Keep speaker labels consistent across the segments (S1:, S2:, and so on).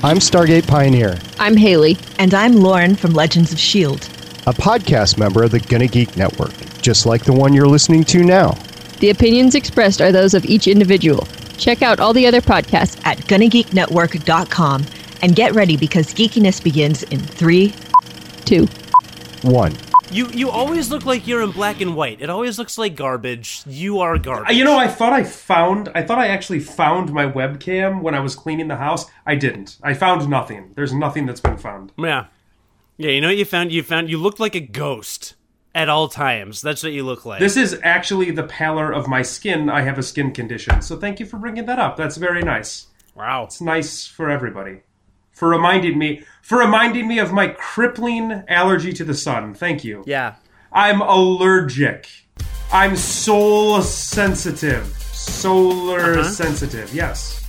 S1: I'm Stargate Pioneer,
S2: I'm Haley.
S3: And I'm Lauren from Legends of S.H.I.E.L.D.
S1: a podcast member of the Gonna Geek Network, just like the one you're listening to now.
S2: The opinions expressed are those of each individual. Check out all the other podcasts.
S3: at GonnaGeekNetwork.com and get ready because geekiness begins in three,
S2: two,
S1: one. 2, One.
S4: You you always look like you're in black and white. It always looks like garbage. You are garbage.
S5: You know, I thought I found. I thought I actually found my webcam when I was cleaning the house. I didn't. I found nothing. There's nothing that's been found.
S4: Yeah. Yeah, you know what you found? You found you looked like a ghost at all times. That's what you look like.
S5: This is actually the pallor of my skin. I have a skin condition, so thank you for bringing that up. That's very nice.
S4: wow.
S5: It's nice for everybody. For reminding me, for reminding me of my crippling allergy to the sun. Thank you.
S4: Yeah.
S5: I'm allergic. I'm soul sensitive. Solar
S4: Uh-huh.
S5: sensitive. Yes.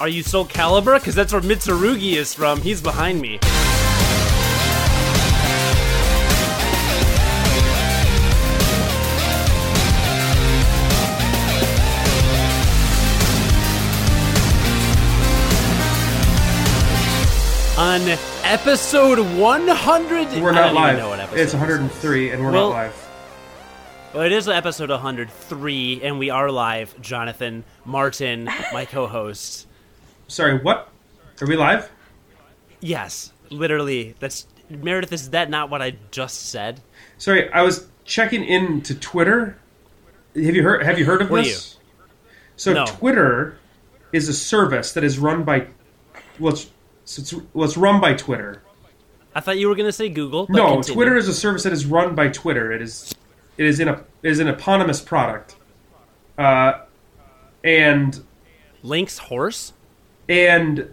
S4: Are you Soul Calibur? Because that's where Mitsurugi is from. He's behind me. On episode 100,
S5: We're not live.
S4: Even know what episode
S5: it's
S4: this is.
S5: 103, and we're
S4: Well-
S5: not live.
S4: Well, it is episode 103, and we are live. Jonathan, Martin, my co-host.
S5: Sorry, what? Are we live?
S4: Yes, literally. That's Meredith. Is that not what I just said?
S5: Sorry, I was checking into Twitter. Have you heard? Have you heard of
S4: Were
S5: this? So
S4: No.
S5: Twitter is a service that is run by. Well, it's, so it's, well, it's run by Twitter.
S4: I thought you were going to say Google. But
S5: no,
S4: continue.
S5: Twitter is a service that is run by Twitter. It is, it is in a it is an eponymous product. Uh, and
S4: Link's horse.
S5: and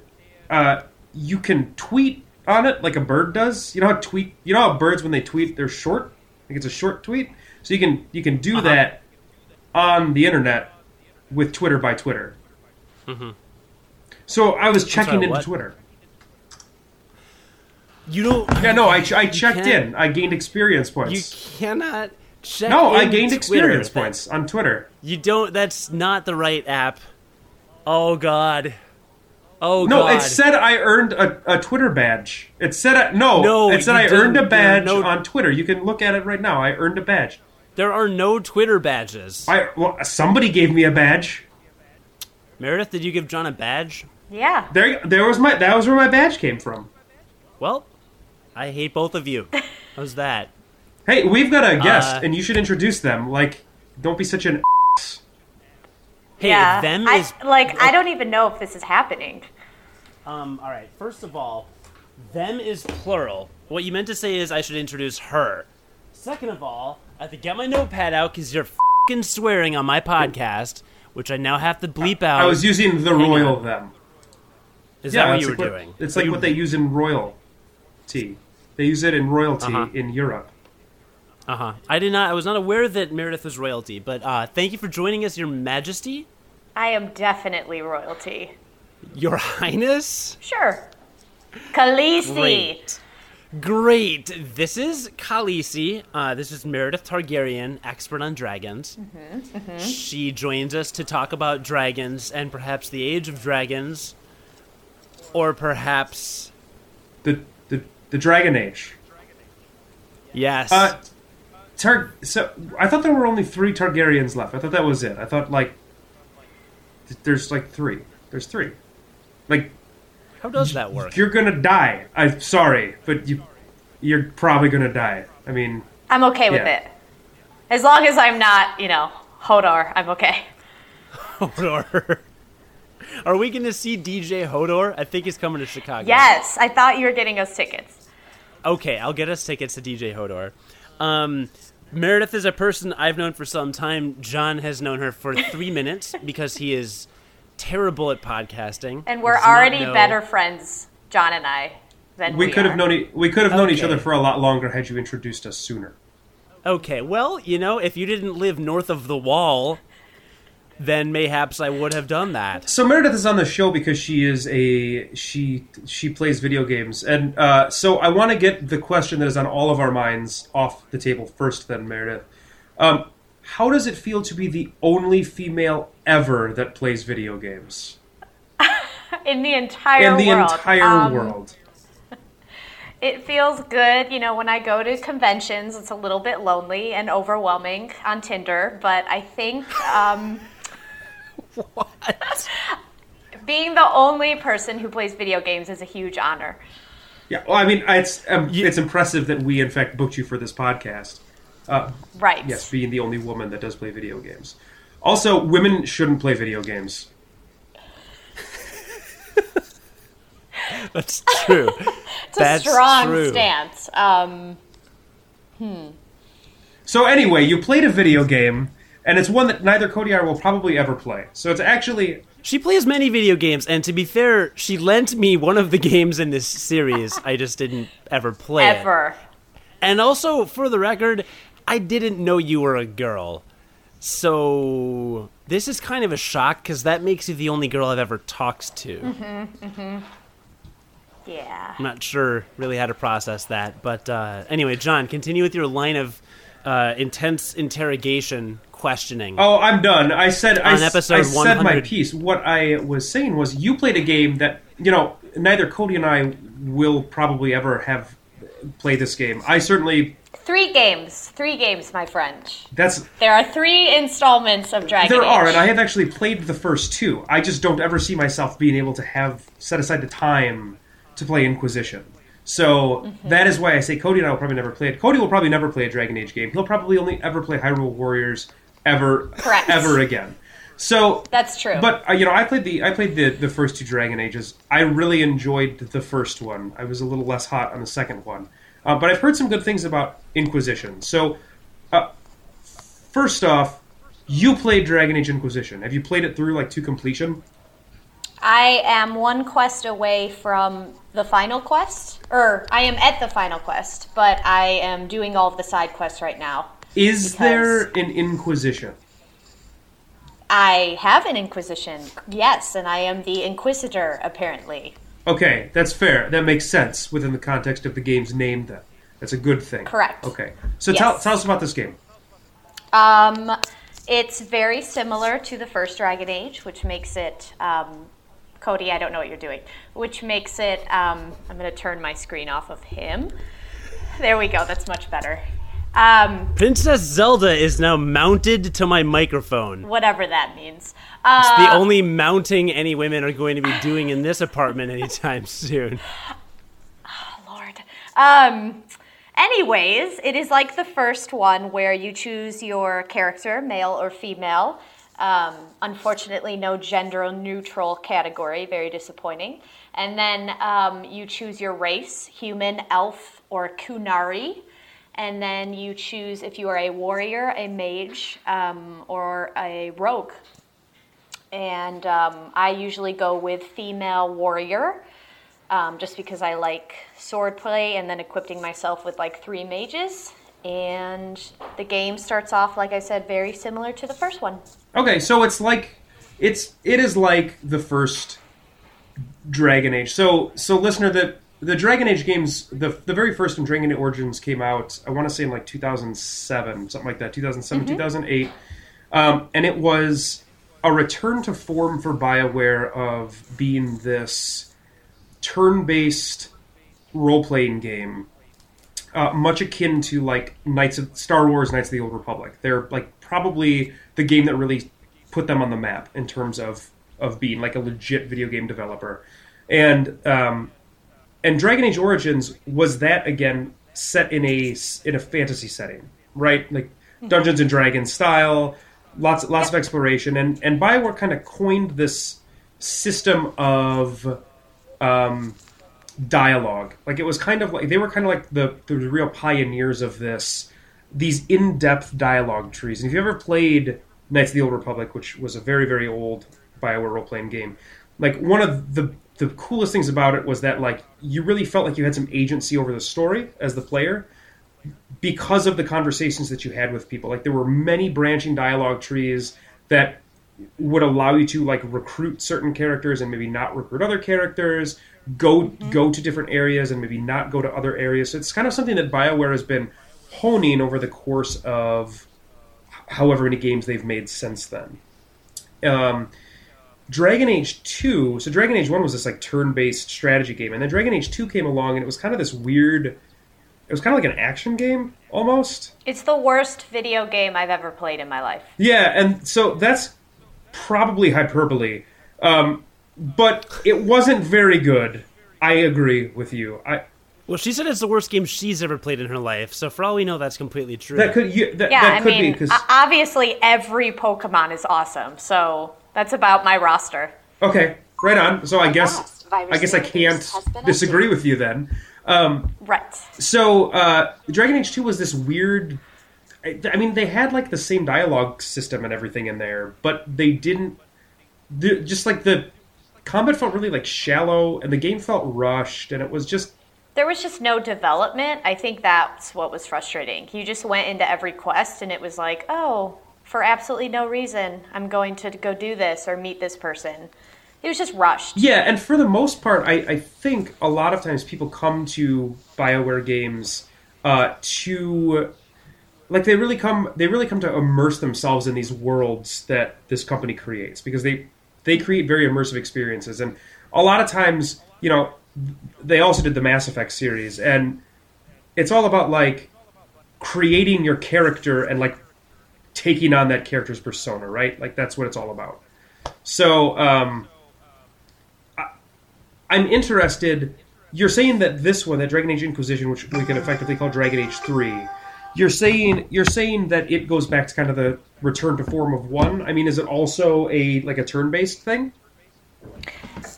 S5: uh, you can tweet on it like a bird does. You know how tweet. You know how birds when they tweet they're short. Like it's a short tweet. So you can you can do
S4: Uh-huh.
S5: that on the internet with Twitter by Twitter. Mm-hmm. So I was checking
S4: sorry,
S5: into
S4: what?
S5: Twitter.
S4: You don't.
S5: Yeah, no, I, I checked in. I gained experience points.
S4: You cannot check.
S5: no, I gained
S4: Twitter.
S5: experience
S4: That-
S5: points on Twitter.
S4: You don't. That's not the right app. Oh God. Oh god.
S5: No,
S4: God.
S5: it said I earned a, a Twitter badge. It said I, no,
S4: No,
S5: it said I earned a
S4: didn't. There are
S5: badge
S4: no-
S5: on Twitter. You can look at it right now. I earned a badge.
S4: there are no Twitter badges.
S5: I well, somebody gave me a badge.
S4: Meredith, did you give John a badge?
S6: Yeah.
S5: There, there was my. That was where my badge came from.
S4: Well, I hate both of you. How's that?
S5: Hey, we've got a guest,
S4: Uh,
S5: and you should introduce them. Like, don't be such an. Ass.
S4: Hey,
S6: yeah.
S4: them
S6: I,
S4: is
S6: like I don't even know if this is happening.
S4: Um, all right. First of all, them is plural. What you meant to say is I should introduce her. Second of all, I have to get my notepad out because you're fing swearing on my podcast, which I now have to bleep out.
S5: I was using the
S4: Hang
S5: royal
S4: on.
S5: them.
S4: is that what
S5: it's
S4: you were
S5: like
S4: doing?
S5: It's like
S4: You-
S5: what they use in royalty. They use it in royalty
S4: Uh-huh.
S5: in Europe.
S4: Uh-huh. I did not. I was not aware that Meredith was royalty, but uh, thank you for joining us, Your Majesty,
S6: I am definitely royalty.
S4: Your Highness.
S6: Sure. Khaleesi.
S4: Great. Great. This is Khaleesi. Uh, this is Meredith Targaryen, expert on dragons. Mhm. She joins us to talk about dragons and perhaps the age of dragons, or perhaps
S5: The the the Dragon Age.
S4: yes.
S5: Uh, Tar- so I thought there were only three Targaryens left. I thought that was it. I thought like th- there's like three. There's three. Like
S4: How does that work?
S5: you're gonna die. I'm sorry, but you you're probably gonna die. I mean,
S6: I'm okay with
S5: Yeah.
S6: it. As long as I'm not, you know, Hodor, I'm okay.
S4: Hodor. Are we going to see DJ Hodor? I think he's coming to Chicago.
S6: Yes, I thought you were getting us tickets.
S4: Okay, I'll get us tickets to DJ Hodor. Um, Meredith is a person I've known for some time. John has known her for three minutes because he is terrible at podcasting.
S6: And we're already
S4: know-
S6: better friends, John and I, than we,
S5: we could have known e- we could have known each other for a lot longer had you introduced us sooner.
S4: Okay, well, you know, if you didn't live north of the wall, then mayhaps I would have done that.
S5: So Meredith is on the show because she is a she she plays video games, and uh, so I want to get the question that is on all of our minds off the table first. Then Meredith, um, how does it feel to be the only female ever that plays video games?
S6: in the entire
S5: in the
S6: world.
S5: entire
S6: Um,
S5: world.
S6: It feels good, you know, when I go to conventions, it's a little bit lonely and overwhelming on Tinder, but I think um,
S4: What?
S6: being the only person who plays video games is a huge honor.
S5: Yeah, well, I mean, it's um, it's impressive that we in fact booked you for this podcast. Uh,
S6: Right.
S5: yes, being the only woman that does play video games. Also, women shouldn't play video games.
S4: That's true.
S6: It's
S4: That's
S6: a strong
S4: true.
S6: stance. Um,
S5: So anyway, you played a video game, and it's one that neither Cody or I will probably ever play. So it's actually
S4: She plays many video games, and to be fair, she lent me one of the games in this series. I just didn't ever play it.
S6: ever.
S4: And also, for the record, I didn't know you were a girl. So this is kind of a shock because that makes you the only girl I've ever talked to.
S6: Mm-hmm. Yeah.
S4: I'm not sure really how to process that. But uh, anyway, John, continue with your line of uh, intense interrogation questioning.
S5: Oh, I'm done. I said I,
S4: On
S5: s-
S4: episode
S5: I said my piece. What I was saying was you played a game that you know neither Cody and I will probably ever have played this game. I certainly
S6: Three games. Three games, my friend.
S5: that's
S6: There are three installments of Dragon Age.
S5: there
S6: Age.
S5: are, and I have actually played the first two. I just don't ever see myself being able to have set aside the time to play Inquisition. So
S6: Mm-hmm.
S5: that is why I say Cody and I will probably never play it. Cody will probably never play a Dragon Age game. He'll probably only ever play Hyrule Warriors ever,
S6: Correct.
S5: ever again. So
S6: That's true.
S5: But uh, you know, I played the I played the the first two Dragon Ages. I really enjoyed the first one. I was a little less hot on the second one, uh, but I've heard some good things about Inquisition. So, uh, first off, you played Dragon Age Inquisition. Have you played it through like to completion?
S6: I am one quest away from the final quest, or I am at the final quest, but I am doing all of the side quests right now.
S5: Is there an Inquisition?
S6: I have an Inquisition, yes, and I am the Inquisitor, apparently.
S5: Okay, that's fair. That makes sense within the context of the game's name. Then that's a good thing.
S6: Correct.
S5: Okay, so tell tell us about this game.
S6: Um, it's very similar to the first Dragon Age, which makes it. Um, Cody, I don't know what you're doing. Which makes it. Um, I'm going to turn my screen off of him. There we go. That's much better. Um,
S4: Princess Zelda is now mounted to my microphone.
S6: whatever that means.
S4: It's
S6: Uh,
S4: the only mounting any women are going to be doing in this apartment anytime soon.
S6: Oh, Lord. Um, anyways, it is like the first one where you choose your character, male or female. Um, unfortunately, no gender neutral category, very disappointing. And then um, you choose your race human, elf, or Qunari. And then you choose if you are a warrior, a mage, um, or a rogue. And um, I usually go with female warrior um, just because I like swordplay and then equipping myself with like three mages. And the game starts off, like I said, very similar to the first one.
S5: Okay, so it's like it's it is like the first Dragon Age. So so listener, the the Dragon Age games, the the very first one, Dragon Age Origins, came out. I want to say in like 2007, something like that, 2007, 2008, um, and it was a return to form for Bioware of being this turn-based role-playing game uh, much akin to like Knights of Star Wars, Knights of the Old Republic. They're like probably the game that really put them on the map in terms of of being like a legit video game developer. And um, and Dragon Age Origins was that again set in a in a fantasy setting, right? Like Dungeons and Dragons style, lots lots of exploration, and and Bioware kind of coined this system of um, dialogue. Like it was kind of like they were kind of like the the real pioneers of this these in-depth dialogue trees. And if you ever played Knights of the Old Republic, which was a very very old Bioware role-playing game, like one of the the coolest things about it was that like you really felt like you had some agency over the story as the player because of the conversations that you had with people. Like there were many branching dialogue trees that would allow you to like recruit certain characters and maybe not recruit other characters, go go to different areas and maybe not go to other areas. So it's kind of something that BioWare has been honing over the course of however many games they've made since then. Um, Dragon Age 2, so Dragon Age 1 was this like turn-based strategy game and then Dragon Age 2 came along and it was kind of this weird it was kind of like an action game almost.
S6: It's the worst video game I've ever played in my life.
S5: Yeah, and so that's probably hyperbole. Um, but it wasn't very good. I agree with you. I
S4: Well, she said it's the worst game she's ever played in her life. So for all we know, that's completely true.
S5: that could you, that,
S6: Yeah,
S5: that
S6: I
S5: could be
S6: mean,
S5: because
S6: obviously every Pokemon is awesome, so that's about my roster.
S5: okay, right on. So I guess I guess I can't disagree
S7: updated.
S5: with you then. Um,
S6: Right.
S5: so uh, Dragon Age Two was this weird. I, I mean, they had like the same dialogue system and everything in there, but they didn't. The, just like the combat felt really like shallow, and the game felt rushed, and it was just
S6: There was just no development. I think that's what was frustrating. You just went into every quest and it was like, oh, for absolutely no reason, I'm going to go do this or meet this person. It was just rushed.
S5: Yeah, and for the most part, I, I think a lot of times people come to Bioware games uh, to like they really come they really come to immerse themselves in these worlds that this company creates because they they create very immersive experiences and a lot of times you know they also did the Mass Effect series and it's all about like creating your character and like taking on that character's persona right like that's what it's all about so um I'm interested. You're saying that this one, that Dragon Age Inquisition, which we can effectively call Dragon Age Three, you're saying you're saying that it goes back to kind of the return to form of one. I mean, is it also a like a turn-based thing?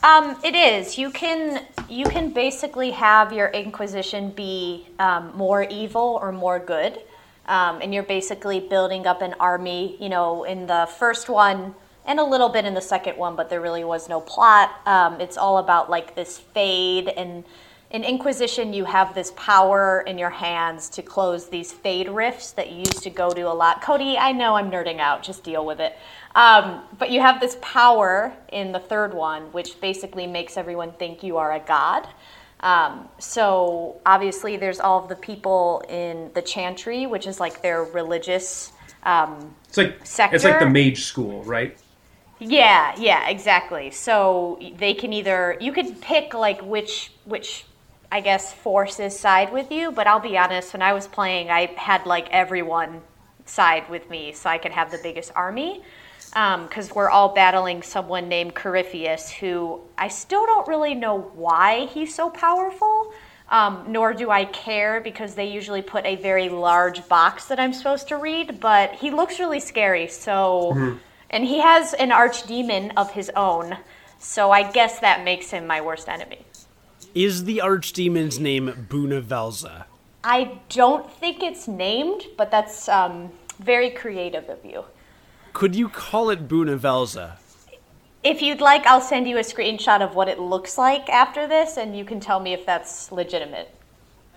S6: Um, it is. You can you can basically have your Inquisition be um, more evil or more good, um, and you're basically building up an army. You know, in the first one and a little bit in the second one, but there really was no plot. Um, it's all about like this fade and. In Inquisition, you have this power in your hands to close these fade rifts that you used to go to a lot. Cody, I know I'm nerding out, just deal with it. Um, but you have this power in the third one, which basically makes everyone think you are a god. Um, so obviously, there's all of the people in the Chantry, which is like their religious. Um,
S5: It's like
S6: Sector?
S5: it's like the mage school, right?
S6: yeah, yeah, exactly. So they can either you could pick like which which I guess forces side with you, but I'll be honest, when I was playing, I had like everyone side with me so I could have the biggest army. Because we're all battling someone named Corypheus, who I still don't really know why he's so powerful, um, nor do I care because they usually put a very large box that I'm supposed to read, but he looks really scary, so. And he has an archdemon of his own, so I guess that makes him my worst enemy.
S4: Is the archdemon's name Bunavelza?
S6: I don't think it's named, but that's um, very creative of you.
S4: Could you call it Bunavelza?
S6: If you'd like, I'll send you a screenshot of what it looks like after this, and you can tell me if that's legitimate.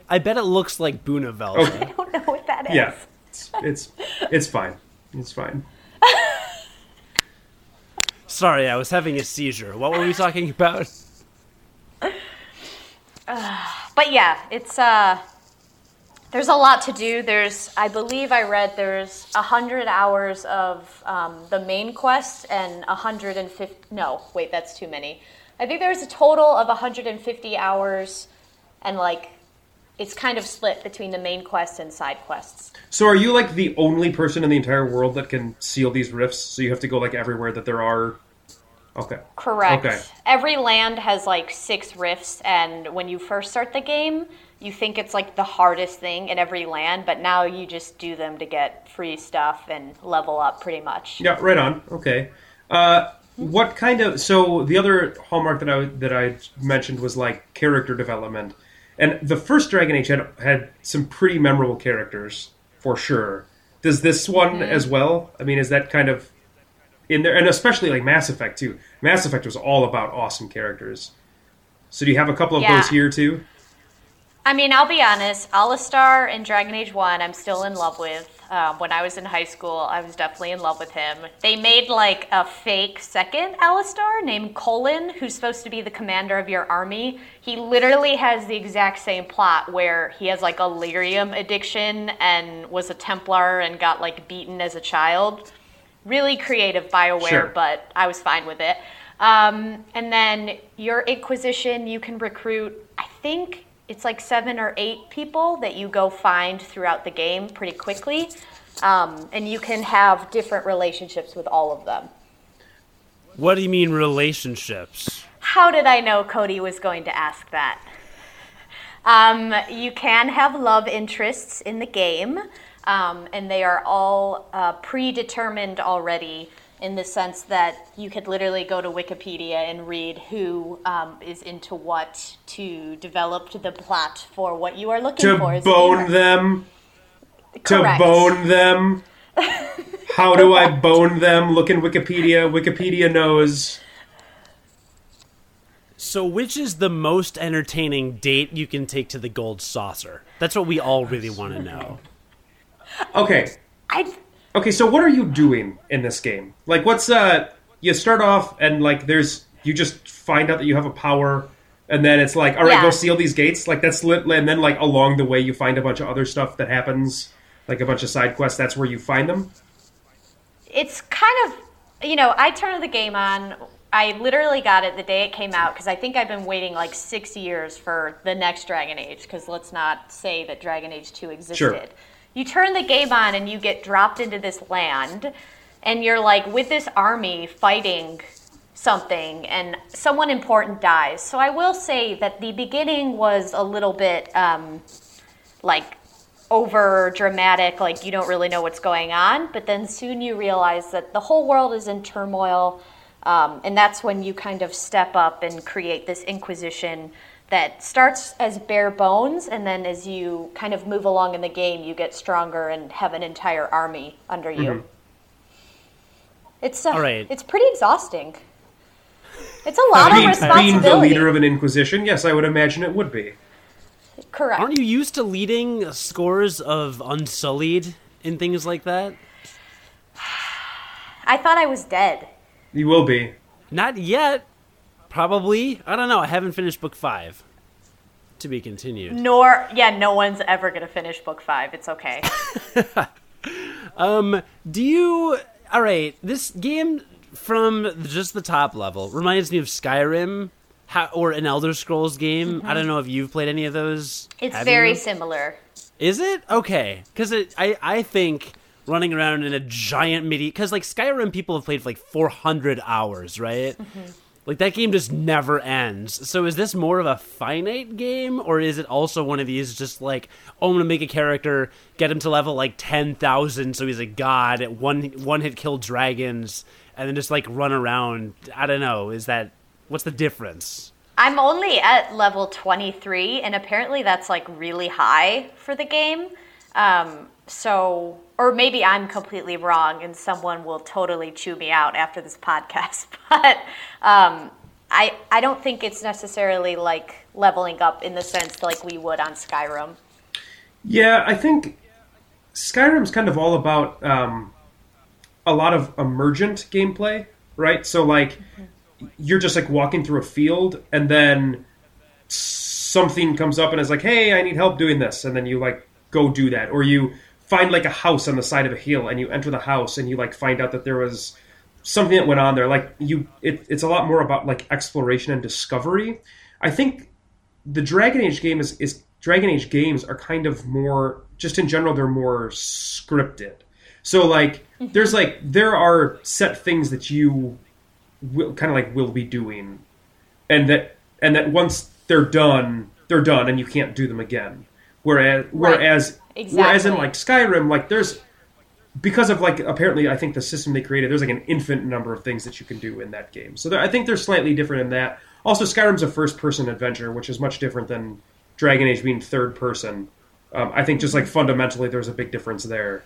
S4: I bet it looks like Bunavelza.
S5: Okay.
S6: I don't know what that is.
S5: Yeah, it's it's, it's fine. It's fine.
S4: Sorry, I was having a seizure. What were we talking about?
S6: But yeah, it's uh there's a lot to do. There's I believe I read there's a hundred hours of um, the main quest and a hundred and fifty no, wait, that's too many. I think there's a total of 150 hours and like it's kind of split between the main quest and side quests.
S5: So, are you like the only person in the entire world that can seal these rifts? So you have to go like everywhere that there are. Okay.
S6: Correct.
S5: Okay.
S6: Every land has like six rifts, and when you first start the game, you think it's like the hardest thing in every land, but now you just do them to get free stuff and level up pretty much.
S5: Yeah, right on. Okay. Uh, what kind of so the other hallmark that I that I mentioned was like character development, and the first Dragon Age had had some pretty memorable characters for sure. Does this one
S6: Mm-hmm.
S5: as well? I mean, is that kind of in there, and especially like Mass Effect too. Mass Effect was all about awesome characters. So do you have a couple of
S6: Yeah.
S5: those here too?
S6: I mean, I'll be honest, Alistair in Dragon Age 1, I'm still in love with. Um, when I was in high school, I was definitely in love with him. They made like a fake second Alistair named Cullen, who's supposed to be the commander of your army. He literally has the exact same plot where he has like a lyrium addiction and was a Templar and got like beaten as a child. Really creative BioWare,
S5: Sure.
S6: but I was fine with it. Um, and then your Inquisition, you can recruit, I think it's like seven or eight people that you go find throughout the game pretty quickly. Um, and you can have different relationships with all of them.
S4: What do you mean relationships?
S6: How did I know Cody was going to ask that? Um, you can have love interests in the game, um, and they are all uh, predetermined already in the sense that you could literally go to Wikipedia and read who um, is into what to develop the plot for what you are looking
S5: To
S6: for. as a
S5: bone them.
S6: Correct.
S5: To bone them. How do I bone them? Look in Wikipedia. Wikipedia knows.
S4: So, which is the most entertaining date you can take to the gold saucer? That's what we all really want to know.
S5: Okay,
S6: I,
S5: Okay, so what are you doing in this game? Like, what's uh? You start off and like, there's you just find out that you have a power, and then it's like, all right,
S6: Yeah.
S5: go seal these gates. Like that's lit, and then like along the way you find a bunch of other stuff that happens, like a bunch of side quests. That's where you find them.
S6: it's kind of you know i turned the game on i literally got it the day it came out because i think i've been waiting like six years for the next dragon age because let's not say that dragon age 2 existed you turn the game on and you get dropped into this land and you're like with this army fighting something and someone important dies. So i will say that the beginning was a little bit um, like over dramatic, like you don't really know what's going on, but then soon you realize that the whole world is in turmoil, um, and that's when you kind of step up and create this inquisition that starts as bare bones, and then as you kind of move along in the game, you get stronger and have an entire army under you. It's uh,
S4: All right.
S6: it's pretty exhausting. It's a lot of
S5: being,
S6: responsibility.
S5: being the leader of an inquisition, yes, I would imagine it would be.
S6: Correct.
S4: Aren't you used to leading scores of Unsullied and things like that?
S6: I thought I was dead.
S5: You will be.
S4: Not yet. Probably. I don't know. I haven't finished book five. To be continued.
S6: Nor, yeah, no one's ever gonna finish book five. It's okay.
S4: Um, do you. Alright, this game from just the top level reminds me of Skyrim how, or an Elder Scrolls game. I don't know if you've played any of those.
S6: It's
S4: Have
S6: very
S4: you?
S6: similar.
S4: Is it okay? Because I I think running around in a giant midi because like Skyrim people have played for like 400 hours, right? Like that game just never ends. So is this more of a finite game, or is it also one of these just like oh I'm gonna make a character, get him to level like 10,000, so he's a god, at one one hit kill dragons, and then just like run around? I don't know. Is that what's the difference?
S6: I'm only at level 23, and apparently that's like really high for the game. Um, so, or maybe I'm completely wrong, and someone will totally chew me out after this podcast. But um, I I don't think it's necessarily like leveling up in the sense like we would on Skyrim.
S5: Yeah, I think Skyrim's kind of all about um, a lot of emergent gameplay, right? So like you're just like walking through a field and then something comes up and is like, "Hey, I need help doing this." And then you like go do that or you find like a house on the side of a hill and you enter the house and you like find out that there was something that went on there like you it, it's a lot more about like exploration and discovery i think the Dragon Age game is, is Dragon Age games are kind of more just in general they're more scripted. So like mm-hmm. there's like there are set things that you will kind of like will be doing and that and that once they're done they're done and you can't do them again. Whereas whereas whereas in like Skyrim like there's because of like apparently I think the system they created there's like an infinite number of things that you can do in that game. So there, I think they're slightly different in that. Also, Skyrim's a first-person adventure, which is much different than Dragon Age being third-person. Um, I think just like fundamentally, there's a big difference there.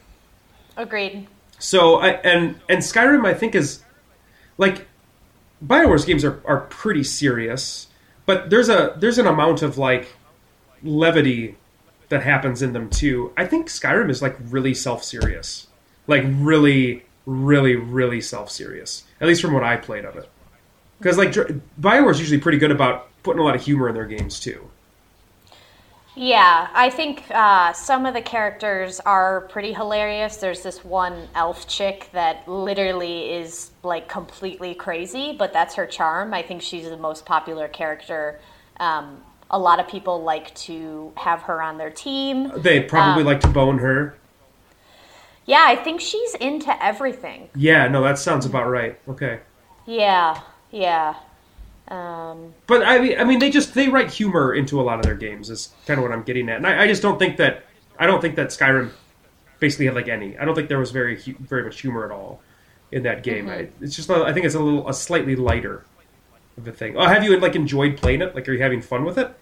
S6: Agreed.
S5: So I and and Skyrim I think is like Bioware's games are, are pretty serious, but there's a there's an amount of like levity that happens in them too. I think Skyrim is like really self serious. Like really, really, really self serious. At least from what I played of it. Because like Bioware's usually pretty good about putting a lot of humor in their games too.
S6: Yeah, I think uh, some of the characters are pretty hilarious. There's this one elf chick that literally is like completely crazy, but that's her charm. I think she's the most popular character. Um, a lot of people like to have her on their team.
S5: They probably
S6: Um,
S5: like to bone her.
S6: Yeah, I think she's into everything.
S5: Yeah, no, that sounds about right. Okay.
S6: Yeah, yeah. Um,
S5: But I mean, I mean, they just they write humor into a lot of their games. Is kind of what I'm getting at, and I, I just don't think that I don't think that Skyrim basically had like any. I don't think there was very very much humor at all in that game. I, it's just I think it's a little a slightly lighter a thing. Oh, have you like enjoyed playing it? Like, are you having fun with it?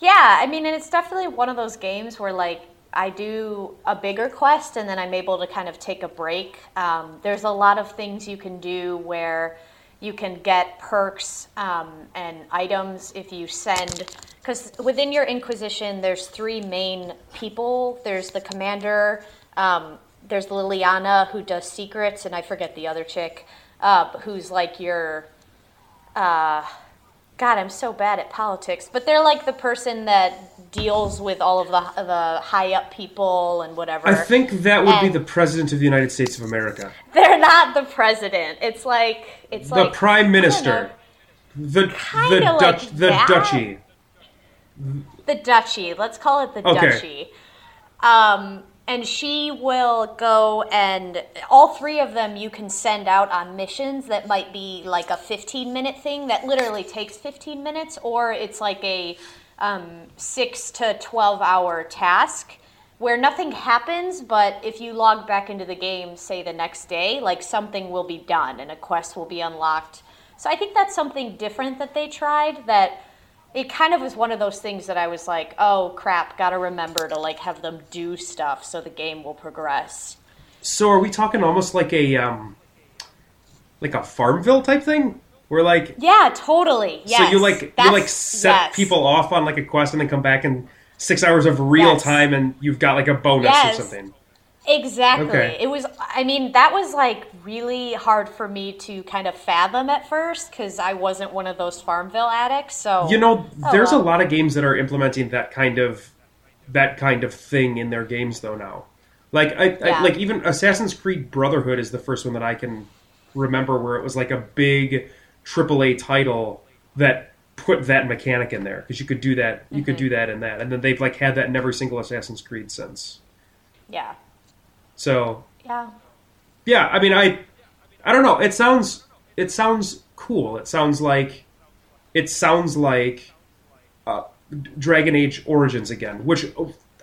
S6: Yeah, I mean, and it's definitely one of those games where like I do a bigger quest and then I'm able to kind of take a break. Um, there's a lot of things you can do where you can get perks um, and items if you send. Because within your Inquisition, there's three main people. There's the commander. Um, there's Leliana who does secrets, and I forget the other chick, uh, who's like your uh, God, I'm so bad at politics, but they're like the person that deals with all of the the high up people and whatever.
S5: I think that would be the president of the United States of America,
S6: they're not the president. It's like it's
S5: the
S6: like
S5: prime minister, the the
S6: like
S5: Dutch the duchy.
S6: the duchy. Let's call it the
S5: Okay.
S6: duchy. Um, and she will go and all three of them you can send out on missions that might be like a 15 minute thing that literally takes 15 minutes or it's like a um, 6 to 12 hour task where nothing happens but if you log back into the game say the next day like something will be done and a quest will be unlocked. So i think that's something different that they tried that it kind of was one of those things that I was like, oh crap, gotta remember to like have them do stuff so the game will progress.
S5: So are we talking almost like a um, like a Farmville type thing, where like
S6: Yeah, totally. Yes.
S5: So you like you like set
S6: yes.
S5: people off on like a quest and then come back in six hours of real
S6: Yes.
S5: time and you've got like a bonus
S6: Yes.
S5: or something.
S6: Exactly.
S5: Okay.
S6: It was. I mean, that was like really hard for me to kind of fathom at first because I wasn't one of those Farmville addicts. So
S5: You know,
S6: Oh,
S5: there's
S6: well.
S5: a lot of games that are implementing that kind of that kind of thing in their games though now. Like I,
S6: Yeah.
S5: I like even Assassin's Creed Brotherhood is the first one that I can remember where it was like a big AAA title that put that mechanic in there because you could do that you could
S6: Mm-hmm.
S5: do that in that and then they've like had that in every single Assassin's Creed since.
S6: yeah,
S5: So
S6: yeah.
S5: yeah i mean i i don't know it sounds it sounds cool it sounds like it sounds like uh, dragon age origins again which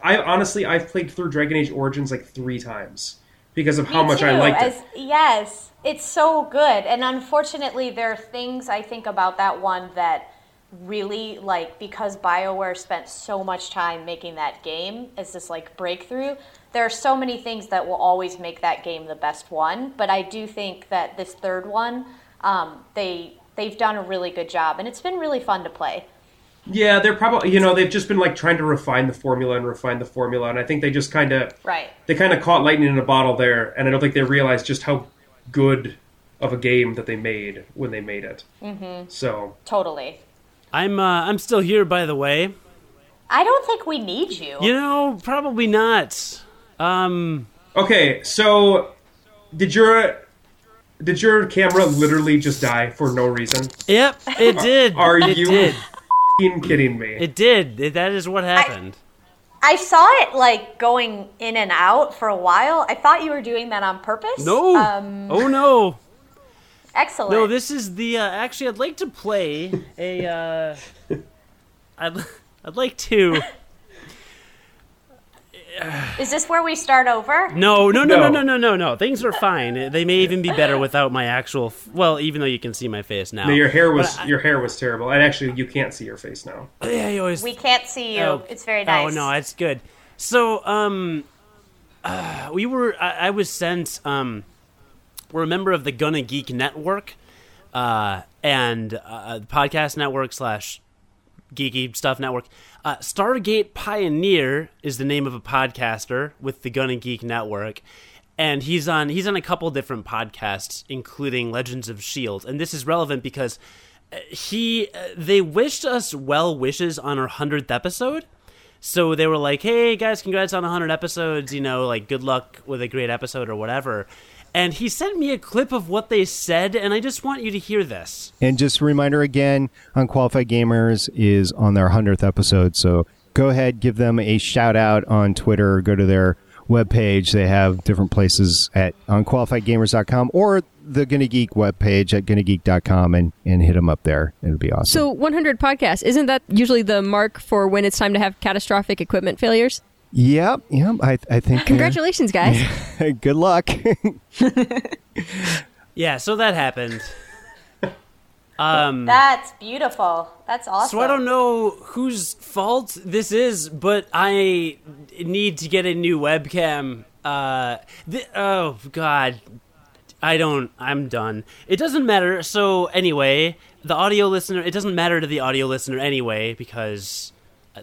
S5: i honestly i've played through dragon age origins like three times because of how
S6: Me
S5: much i
S6: too,
S5: liked
S6: as,
S5: it
S6: Yes, it's so good. And unfortunately, there are things I think about that one that really like because BioWare spent so much time making that game as this like breakthrough. There are so many things that will always make that game the best one. But I do think that this third one, um, they they've done a really good job, and it's been really fun to play.
S5: yeah they're probably you know they've just been like trying to refine the formula and refine the formula and i think they just kind of
S6: Right.
S5: they kind of caught lightning in a bottle there and i don't think they realized just how good of a game that they made when they made it mm-hmm. so
S6: Totally.
S4: I'm uh, I'm still here, by the way.
S6: I don't think we need you.
S4: You know, probably not. Um,
S5: Okay, so did your did your camera literally just die for no reason?
S4: yep, it did.
S5: Are
S4: it
S5: you
S4: Did.
S5: f***ing kidding me?
S4: It did. That is what happened.
S6: I saw it like going in and out for a while. I thought you were doing that on purpose.
S4: no.
S6: Um,
S4: oh no.
S6: excellent.
S4: No, this is the. Uh, actually, I'd like to play a. Uh, I'd, I'd like to.
S6: Is this where we start over?
S4: No, no, no, no,
S5: No.
S4: no, no, no, no. Things are fine. They may even be better without my actual. F- well, even though you can see my face now.
S5: No, your hair was
S4: I-
S5: your hair was terrible, and actually you can't see your face now.
S4: Yeah, you always.
S6: We can't see you.
S4: Oh.
S6: It's very nice.
S4: Oh no, it's good. So, um, uh, we were. I, I was sent. Um, we're a member of the Gonna Geek Network, uh, and uh, podcast network slash geeky stuff network. Uh, Stargate Pioneer is the name of a podcaster with the Gonna Geek Network, and he's on he's on a couple different podcasts, including Legends of Shield. And this is relevant because uh, he uh, they wished us well wishes on our hundredth episode. So they were like, "Hey guys, congrats on 100 episodes. You know, like good luck with a great episode or whatever." And he sent me a clip of what they said, and I just want you to hear this.
S1: And just a reminder again, Unqualified Gamers is on their 100th episode. So go ahead, give them a shout out on Twitter, go to their webpage. They have different places at unqualifiedgamers.com or the Gonna Geek webpage at gonnageek.com and, and hit them up there. It'll be awesome.
S2: So 100 podcasts, isn't that usually the mark for when it's time to have catastrophic equipment failures?
S1: Yep, yep. I, I think.
S2: Congratulations, guys.
S1: good luck.
S4: Yeah, so that happened. Um,
S6: That's beautiful. That's awesome.
S4: so I don't know whose fault this is, but I need to get a new webcam. Uh, th- oh God, I don't. I'm done. It doesn't matter. So anyway, the audio listener. It doesn't matter to the audio listener anyway because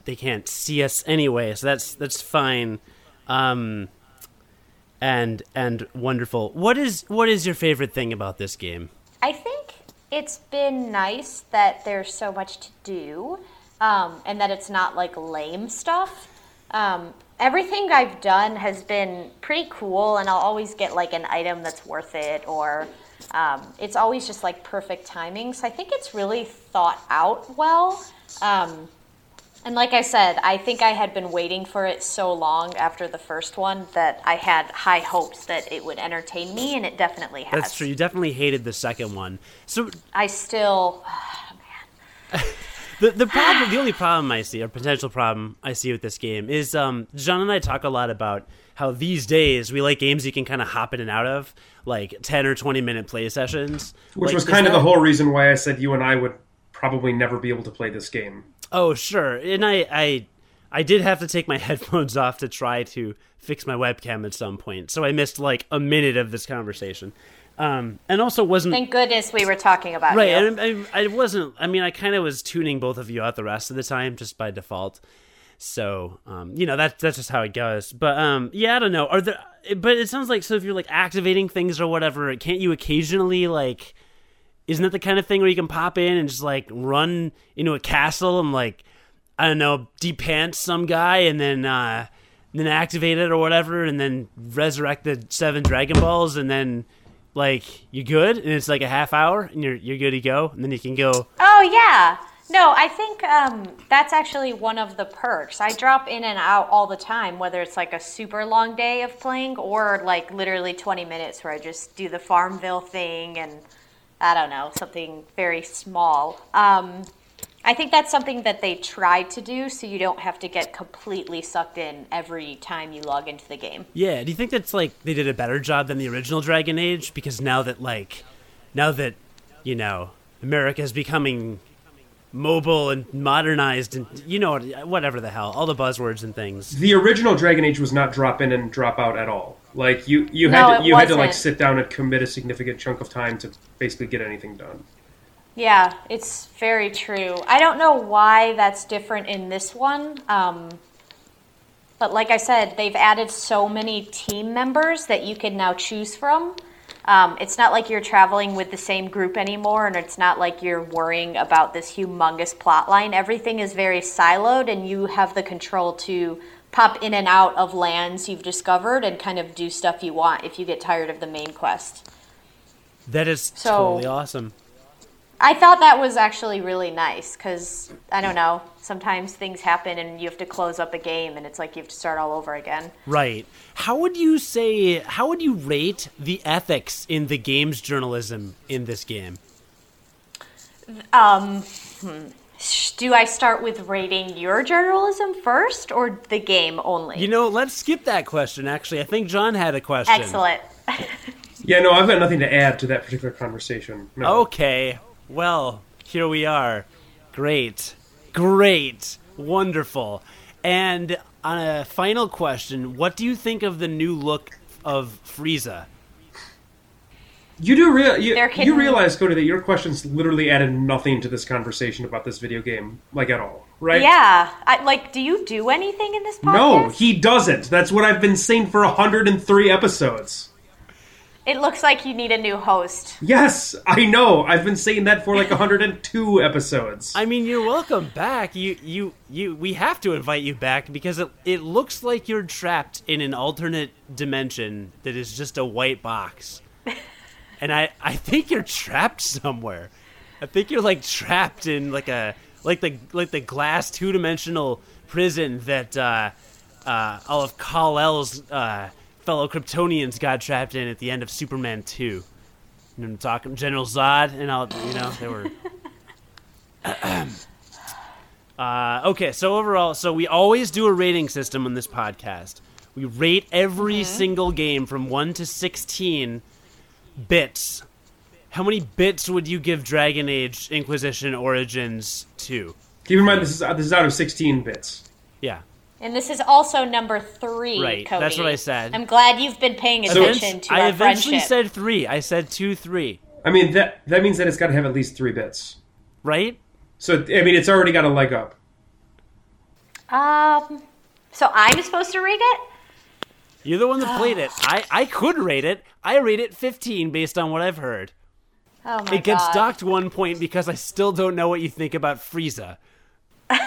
S4: they can't see us anyway. So that's that's fine. Um, and and wonderful. What is what is your favorite thing about this game?
S6: I think it's been nice that there's so much to do, um, and that it's not like lame stuff. Um, everything I've done has been pretty cool, and I'll always get like an item that's worth it, or um, it's always just like perfect timing. So I think it's really thought out well. Um, and like I said, I think I had been waiting for it so long after the first one that I had high hopes that it would entertain me, and it definitely has.
S4: That's true. You definitely hated the second one. So
S6: I still.
S4: The the problem, the only problem I see, or potential problem I see with this game, is um, John and I talk a lot about how these days we like games you can kind of hop in and out of, like ten or twenty minute play sessions.
S5: Which
S4: Like,
S5: was kind of the whole reason why I said you and I would probably never be able to play this game.
S4: Oh sure, and I I I did have to take my headphones off to try to fix my webcam at some point, so I missed like a minute of this conversation. Um, and also wasn't
S6: Thank goodness we were talking about
S4: right
S6: you.
S4: and I, I wasn't i mean i kind of was tuning both of you out the rest of the time just by default. So um you know that's that's just how it goes. But um yeah i don't know. Are there but it sounds like so if you're like activating things or whatever can't you occasionally like isn't that the kind of thing where you can pop in and just like run into a castle and like i don't know deep pants some guy and then uh then activate it or whatever and then resurrect the seven dragon balls and then like you're good and it's like a half hour and you're you're good to go and then you can go
S6: Oh yeah. No, I think um, that's actually one of the perks. I drop in and out all the time, whether it's like a super long day of playing or like literally 20 minutes where I just do the Farmville thing and I don't know, something very small. Um, I think that's something that they tried to do so you don't have to get completely sucked in every time you log into the game.
S4: yeah do you think that's like they did a better job than the original dragon age because now that like now that you know america is becoming mobile and modernized and you know whatever the hell all the buzzwords and things
S5: The original Dragon Age was not drop in and drop out at all. Like you, you had
S6: No,
S5: to,
S6: it
S5: you had to like sit down and commit a significant chunk of time to basically get anything done.
S6: Yeah, it's very true. I don't know why that's different in this one. Um, but like I said, they've added so many team members that you can now choose from. Um, it's not like you're traveling with the same group anymore, and it's not like you're worrying about this humongous plot line. Everything is very siloed, and you have the control to pop in and out of lands you've discovered and kind of do stuff you want if you get tired of the main quest.
S4: that is
S6: So-
S4: totally awesome
S6: I thought that was actually really nice because I don't know. Sometimes things happen and you have to close up a game and it's like you have to start all over again.
S4: Right. How would you say, how would you rate the ethics in the games journalism in this game?
S6: Um, hmm. Do I start with rating your journalism first or the game only?
S4: You know, let's skip that question, actually. I think John had a question.
S6: Excellent.
S5: Yeah, no, I've got nothing to add to that particular conversation. No.
S4: Okay. Well, here we are. Great. Great. Wonderful. And on a final question, what do you think of the new look of Frieza?
S5: You do real you,
S6: They're
S5: you realize, Cody, that your questions literally added nothing to this conversation about this video game, like at all, right?
S6: Yeah. I, like, do you do anything in this podcast?
S5: No, he doesn't. That's what I've been saying for 103 episodes.
S6: It looks like you need a new host.
S5: Yes, I know. I've been saying that for like 102 episodes.
S4: I mean, you're welcome back. You, you, you. We have to invite you back because it, it looks like you're trapped in an alternate dimension that is just a white box, and I, I think you're trapped somewhere. I think you're like trapped in like a, like the, like the glass two dimensional prison that uh, uh, all of Kal El's uh, fellow Kryptonians got trapped in at the end of Superman two. You know I'm talking General Zod and all. You know they were. Uh, okay, so overall, so we always do a rating system on this podcast. We rate every single game from 1 to 16 bits. How many bits would you give Dragon Age Inquisition Origins to?
S5: Keep in mind this is this is out of 16 bits.
S4: Yeah.
S6: And this is also number three,
S4: Right,
S6: Cody.
S4: that's what I said.
S6: I'm glad you've been paying
S5: So
S6: attention to that.
S4: I
S6: our
S4: eventually
S6: friendship.
S4: said 3. I said 2 3,
S5: I mean that that means that it's got to have at least three bits.
S4: right?
S5: So I mean it's already got a leg up.
S6: um, so I'm supposed to read it?
S4: You're the one that played it. I, I could rate it. I rate it 15 based on what I've heard.
S6: Oh my god.
S4: It gets
S6: god.
S4: docked one point because I still don't know what you think about Frieza.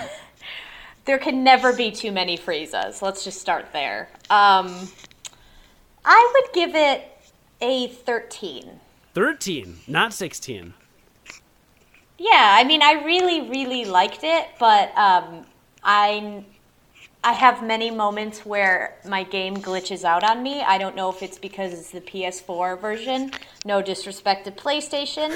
S6: There can never be too many Friezas. Let's just start there. Um, I would give it a 13.
S4: 13, not 16.
S6: Yeah, I mean, I really, really liked it, but um, I, I have many moments where my game glitches out on me. I don't know if it's because it's the PS4 version. No disrespect to PlayStation,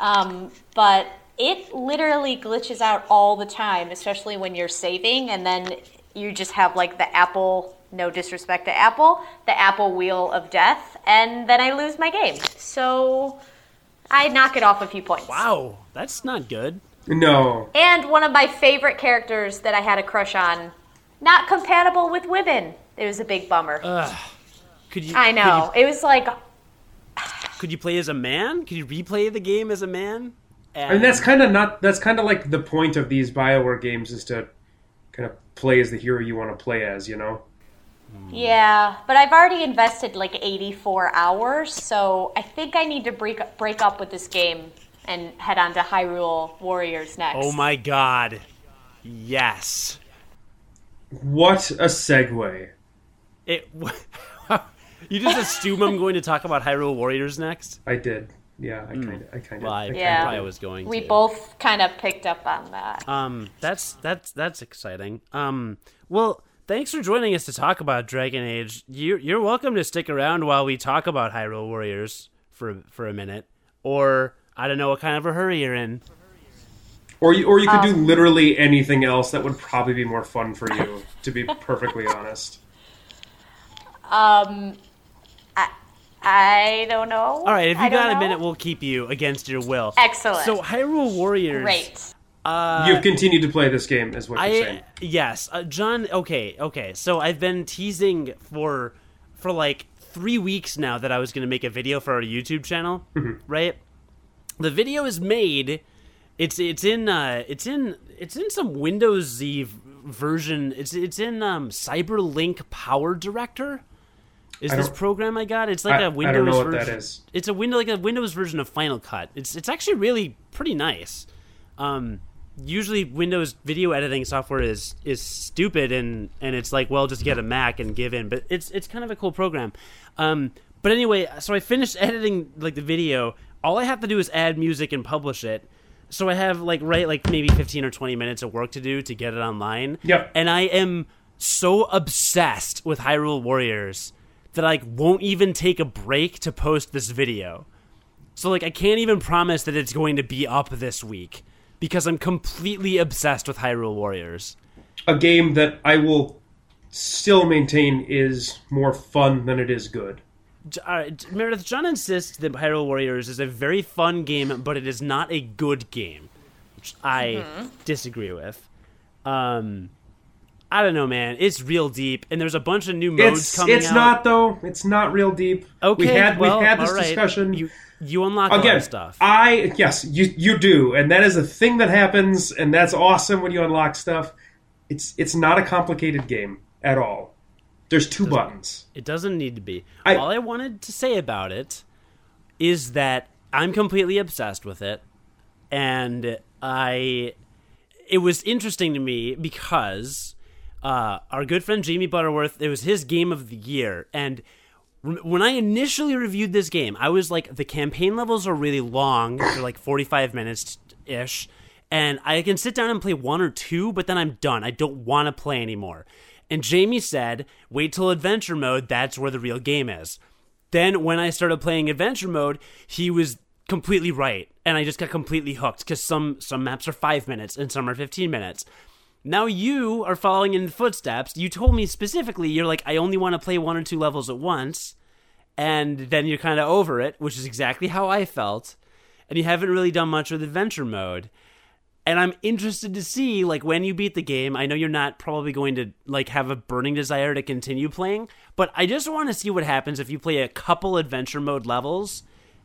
S6: um, but it literally glitches out all the time, especially when you're saving, and then you just have like the Apple. No disrespect to Apple, the Apple wheel of death, and then I lose my game. So I knock it off a few points.
S4: Wow, that's not good.
S5: No,
S6: And one of my favorite characters that I had a crush on, not compatible with women. It was a big bummer.
S4: Could you?
S6: I know.
S4: Could
S6: It was like,
S4: could you play as a man? Could you replay the game as a man?
S5: I mean that's kind of not. That's kind of like the point of these Bioware games is to kind of play as the hero you want to play as. You know. Hmm.
S6: yeah, but I've already invested like 84 hours, so I think I need to break break up with this game and head on to Hyrule Warriors next.
S4: Oh my god. Yes.
S5: What a segue.
S4: It. you just assume I'm going to talk about Hyrule Warriors next?
S5: I did. Yeah, I kind of. I kind of.
S4: Well, I,
S6: Yeah.
S4: I was going
S6: we
S4: to.
S6: both kind of picked up on that.
S4: Um, that's that's that's exciting. Um, well, thanks for joining us to talk about Dragon Age. You're you're welcome to stick around while we talk about Hyrule Warriors for for a minute, or I don't know what kind of a hurry you're in.
S5: Or you, or you could do literally anything else that would probably be more fun for you. to be perfectly honest.
S6: Um, I, I don't know.
S4: All right, if you
S6: don't
S4: got a minute, we'll keep you against your will.
S6: Excellent.
S4: So Hyrule Warriors.
S6: Great.
S5: You've continued to play this game, is what you're
S4: I
S5: saying.
S4: yes, uh, John. Okay, okay. So I've been teasing for for like three weeks now that I was going to make a video for our YouTube channel, right? The video is made. It's it's in uh it's in it's in some Windows Z version. It's it's in um CyberLink Power Director. Is this program I got? It's like
S5: I- I
S4: a
S5: don't
S4: Windows
S5: know what
S4: version.
S5: that is.
S4: It's a window like a Windows version of Final Cut. It's it's actually really pretty nice. Um, usually Windows video editing software is is stupid and and it's like well just get a Mac and give in, but it's it's kind of a cool program. Um, but anyway, so I finished editing like the video. All I have to do is add music and publish it. So I have like right like maybe 15 or 20 minutes of work to do to get it online.
S5: Yep.
S4: And I am so obsessed with Hyrule Warriors that I like, won't even take a break to post this video. So like I can't even promise that it's going to be up this week because I'm completely obsessed with Hyrule Warriors.
S5: A game that I will still maintain is more fun than it is good.
S4: J- all right, Meredith, John insists that Hyrule Warriors is a very fun game, but it is not a good game, which I disagree with. Um, I don't know, man. It's real deep, and there's a bunch of new modes
S5: It's
S4: coming
S5: it's
S4: out.
S5: not though. It's not real deep.
S4: okay.
S5: we had
S4: well,
S5: we had this
S4: all right.
S5: discussion.
S4: You you unlock a lot
S5: Again,
S4: stuff.
S5: I yes, you you do, and that is a thing that happens, and that's awesome when you unlock stuff. It's it's not a complicated game at all. There's two buttons.
S4: It doesn't need to be.
S5: I-
S4: All I wanted to say about it is that I'm completely obsessed with it, and I. It was interesting to me because uh, our good friend Jamie Butterworth. It was his game of the year, and when I initially reviewed this game, I was like, the campaign levels are really long. They're like 45 minutes ish. And I can sit down and play one or two, but then I'm done. I don't want to play anymore. And Jamie said, wait till adventure mode. That's where the real game is. Then when I started playing adventure mode, he was completely right. And I just got completely hooked because some, some maps are five minutes and some are 15 minutes. Now you are following in the footsteps. You told me specifically, you're like, I only want to play one or two levels at once and then you're kind of over it, which is exactly how I felt. And you haven't really done much with adventure mode. And I'm interested to see, like, when you beat the game. I know you're not probably going to like have a burning desire to continue playing, but I just want to see what happens if you play a couple adventure mode levels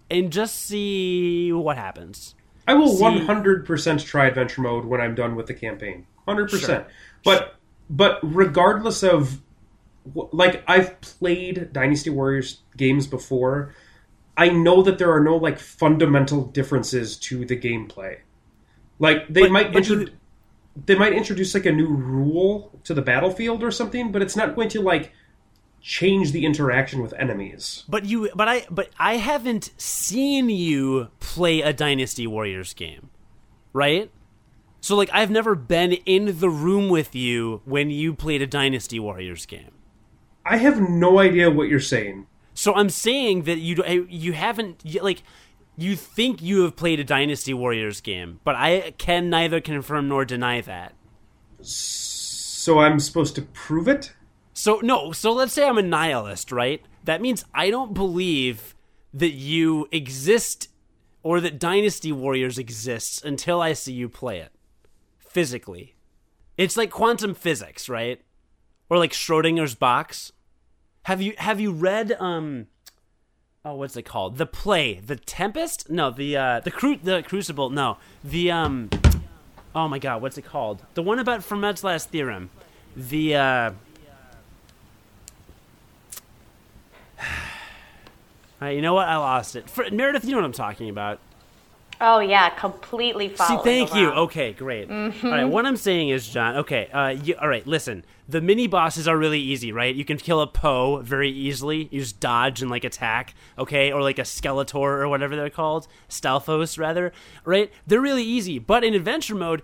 S4: and just see what happens.
S5: I will
S4: See-
S5: 100% try adventure mode when I'm done with the campaign. 100%. But but regardless of like I've played Dynasty Warriors games before, I know that there are no like fundamental differences to the gameplay. Like they
S4: But-
S5: might
S4: but
S5: intro-
S4: you-
S5: they might introduce like a new rule to the battlefield or something, but it's not going to like change the interaction with enemies.
S4: But you, but I, but I haven't seen you play a Dynasty Warriors game, right? So like, I've never been in the room with you when you played a Dynasty Warriors game.
S5: I have no idea what you're saying.
S4: So I'm saying that you you haven't like you think you have played a Dynasty Warriors game, but I can neither confirm nor deny that.
S5: So I'm supposed to prove it?
S4: So no, so let's say I'm a nihilist, right? That means I don't believe that you exist or that Dynasty Warriors exists until I see you play it physically. It's like quantum physics, right? Or like Schrodinger's box. Have you have you read um oh what's it called? The play, The Tempest? No, the uh the cru- the Crucible, no. The um oh my god, what's it called? The one about Fermat's last theorem. The uh right, you know what? I lost it. For, Meredith, you know what I'm talking about.
S6: Oh yeah, completely
S4: See,
S6: following.
S4: thank you. Okay, great. All right, what I'm saying is, John. Okay, uh, you, all right. Listen, the mini bosses are really easy, right? You can kill a Poe very easily. You just dodge and like attack, okay, or like a Skeletor or whatever they're called, Stalfos rather, right? They're really easy. But in adventure mode,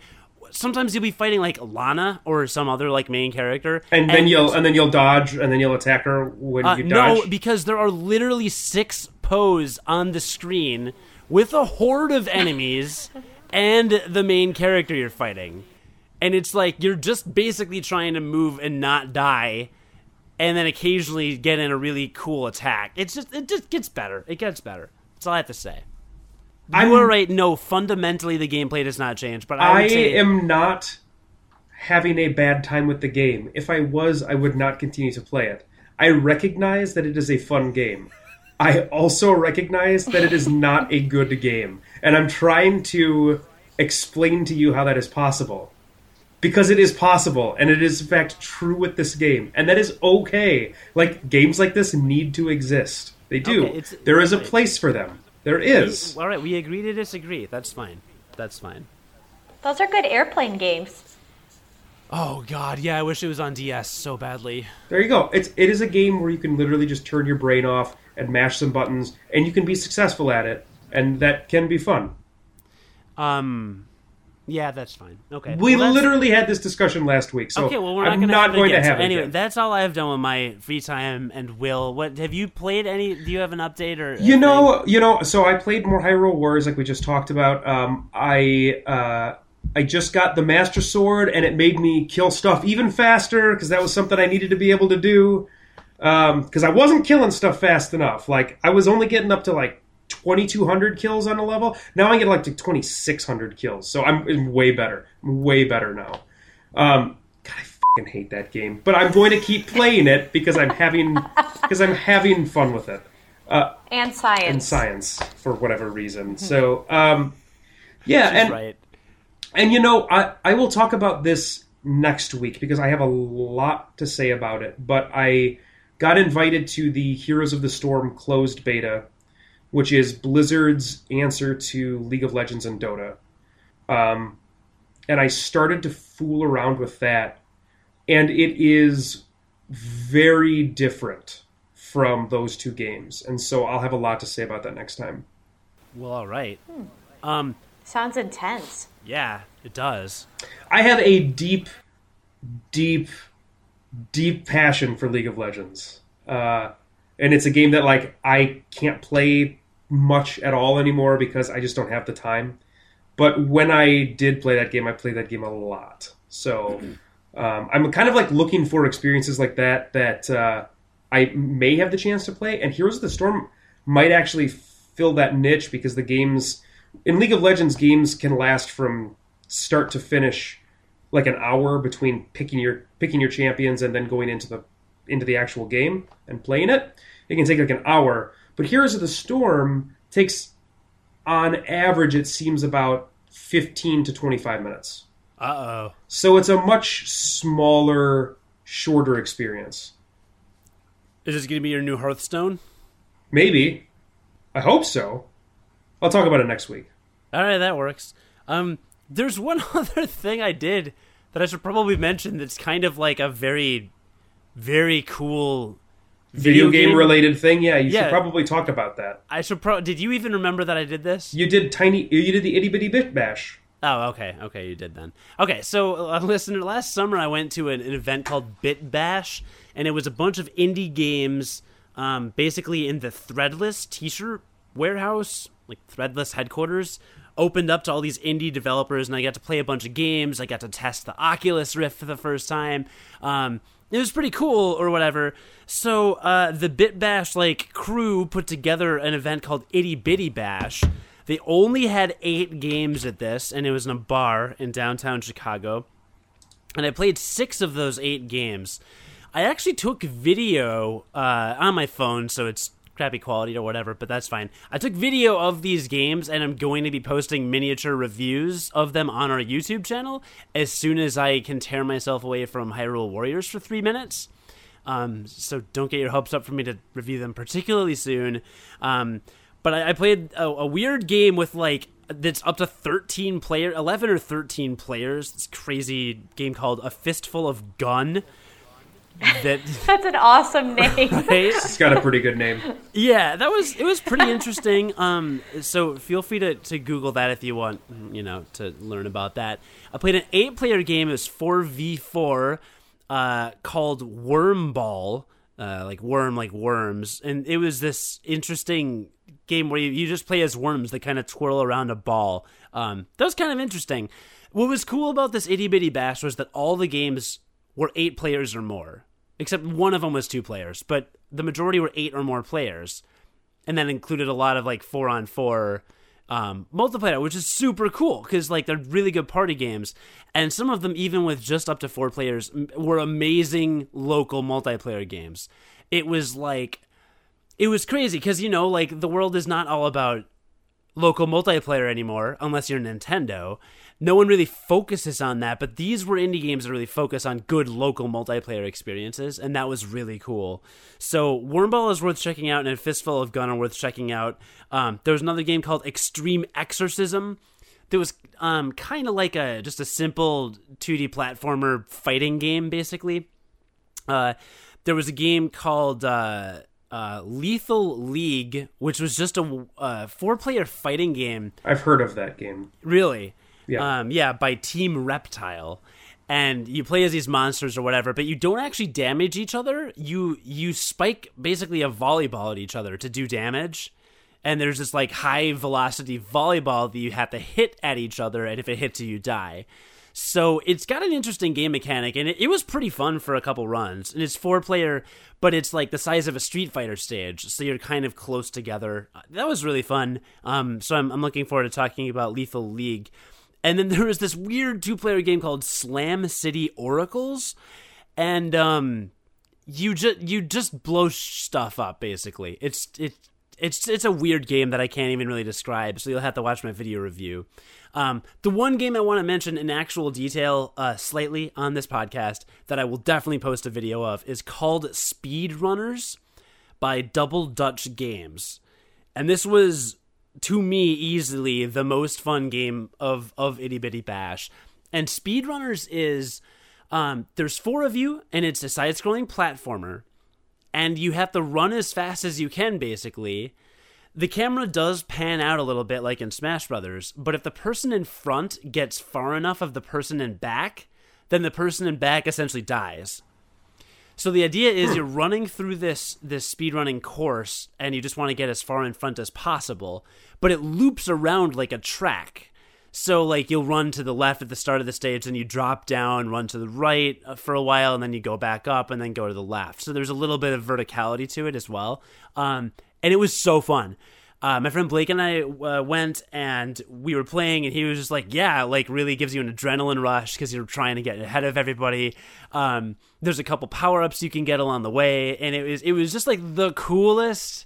S4: sometimes you'll be fighting like Lana or some other like main character,
S5: And then you'll and then you'll dodge and then you'll attack her when
S4: uh,
S5: you
S4: no, because there are literally six Poes on the screen with a horde of enemies and the main character you're fighting. And it's like you're just basically trying to move and not die and then occasionally get in a really cool attack. It's just it just gets better. It gets better. That's all I have to say. You
S5: I'm-
S4: were right. No, fundamentally the gameplay does not change. But I,
S5: I am not having a bad time with the game. If I was, I would not continue to play it. I recognize that it is a fun game. I also recognize that it is not a good game. And I'm trying to explain to you how that is possible. Because it is possible, and it is in fact true with this game. And that is okay. Like, games like this need to exist. They do.
S4: Okay, it's-
S5: there is a place for them. There is.
S4: all right, we agree to disagree. That's fine. That's fine.
S6: Those are good airplane games.
S4: Oh God, yeah, I wish it was on DS so badly.
S5: There you go. It's it is a game where you can literally just turn your brain off and mash some buttons, and you can be successful at it, and that can be fun.
S4: Um, yeah, that's fine. Okay,
S5: We
S4: Well,
S5: literally had this discussion last week, so
S4: okay. Well, we're not
S5: I'm
S4: gonna
S5: not going
S4: again.
S5: to have
S4: so
S5: it
S4: anyway. That's all I've done with my free time and will. What have you played? Any? Do you have an update or?
S5: You know, you know. So I played more Hyrule Wars like we just talked about. Um, I uh, I just got the Master Sword, and it made me kill stuff even faster because that was something I needed to be able to do. Because I wasn't killing stuff fast enough. Like I was only getting up to like 2,200 kills on a level. Now I get like to 2,600 kills. So I'm, I'm way better. I'm way better now. Um, God, I fucking hate that game, but I'm going to keep playing it because I'm having because I'm having fun with it
S6: And science.
S5: and science for whatever reason. So, um, yeah, and
S4: right.
S5: And you know, I I will talk about this next week because I have a lot to say about it. But I got invited to the Heroes of the Storm closed beta, which is Blizzard's answer to League of Legends and Dota. Um, and I started to fool around with that, and it is very different from those two games. And so I'll have a lot to say about that next time.
S4: Well, all right. Um,
S6: Sounds intense.
S4: Yeah, it does.
S5: I have a deep, deep, deep passion for League of Legends, uh, and it's a game that like I can't play much at all anymore because I just don't have the time. But when I did play that game, I played that game a lot. So um, I'm kind of like looking for experiences like that that uh, I may have the chance to play. And Heroes of the Storm might actually fill that niche because the games in League of Legends games can last from start to finish like an hour between picking your picking your champions and then going into the into the actual game and playing it. It can take like an hour, but Heroes of the Storm takes on average it seems about 15 to 25 minutes.
S4: Uh oh.
S5: So it's a much smaller, shorter experience.
S4: Is this going to be your new Hearthstone?
S5: Maybe. I hope so. I'll talk about it next week.
S4: All right, that works. Um, there's one other thing I did that I should probably mention. That's kind of like a very, very cool
S5: Video, game, related thing. Yeah, you
S4: Yeah.
S5: should probably talk about that.
S4: I should. Pro- did you even remember that I did this?
S5: You did tiny. You did the itty bitty bit bash.
S4: Oh, okay, okay, you did then. Okay, so uh, listener, last summer I went to an, an event called Bit Bash, and it was a bunch of indie games, um, basically in the Threadless T-shirt warehouse, like Threadless headquarters, opened up to all these indie developers, and I got to play a bunch of games. I got to test the Oculus Rift for the first time. Um, it was pretty cool or whatever. So uh, the Bit Bash like crew put together an event called Itty Bitty Bash. They only had eight games at this, and it was in a bar in downtown Chicago. And I played six of those eight games. I actually took video uh, on my phone, so it's crappy quality or whatever, but that's fine. I took video of these games, and I'm going to be posting miniature reviews of them on our YouTube channel as soon as I can tear myself away from Hyrule Warriors for three minutes. Um, so don't get your hopes up for me to review them particularly soon. Um, but I, I played a, a weird game with like that's up to 13 player 11 or 13 players this crazy game called a fistful of gun that
S6: That's an awesome name.
S4: right?
S5: It's got a pretty good name.
S4: yeah that was it was pretty interesting. Um so feel free to, to google that if you want you know to learn about that. I played an eight player game. It was 4v4 uh called worm ball uh like worm like worms. And it was this interesting game where you, you just play as worms that kind of twirl around a ball. Um that was kind of interesting. What was cool about this itty bitty bash was that all the games were eight players or more except one of them was two players but the majority were eight or more players and then included a lot of like four on four um, multiplayer, which is super cool because like they're really good party games, and some of them even with just up to four players were amazing local multiplayer games. It was like it was crazy because you know like the world is not all about local multiplayer anymore unless you're Nintendo. No one really focuses on that, but these were indie games that really focus on good local multiplayer experiences, and that was really cool. So Wormball is worth checking out, and Fistful of Gun are worth checking out. Um, there was another game called Extreme Exorcism. That was um, kind of like a just a simple 2D platformer fighting game, basically. Uh, there was a game called uh, uh, Lethal League, which was just a uh, four-player fighting game.
S5: I've heard of that game.
S4: Really?
S5: Yeah.
S4: Um, yeah, by Team Reptile. And you play as these monsters or whatever, but you don't actually damage each other. You you spike basically a volleyball at each other to do damage. And there's this like high velocity volleyball that you have to hit at each other, and if it hits you, you die. So it's got an interesting game mechanic, and it, it was pretty fun for a couple runs. And it's four player, but it's like the size of a Street Fighter stage, so you're kind of close together. That was really fun. Um, so I'm, I'm looking forward to talking about Lethal League. And then there was this weird two player game called Slam City Oracles, and um, you just you just blow stuff up basically. It's it it's it's a weird game that I can't even really describe. So you'll have to watch my video review. Um, the one game I want to mention in actual detail, uh, slightly on this podcast, that I will definitely post a video of is called Speedrunners by Double Dutch Games, and this was to me easily the most fun game of of Itty Bitty Bash. And Speedrunners is um, there's four of you, and it's a side scrolling platformer, and you have to run as fast as you can, basically. The camera does pan out a little bit, like in Smash Brothers, but if the person in front gets far enough of the person in back, then the person in back essentially dies. So the idea is you're running through this this speedrunning course and you just want to get as far in front as possible, but it loops around like a track. So like you'll run to the left at the start of the stage, then you drop down, run to the right uh, for a while, and then you go back up and then go to the left. So there's a little bit of verticality to it as well, um, and it was so fun. Uh, my friend Blake and I uh, went and we were playing, and he was just like, "Yeah, like really gives you an adrenaline rush because you're trying to get ahead of everybody." Um, there's a couple power ups you can get along the way, and it was it was just like the coolest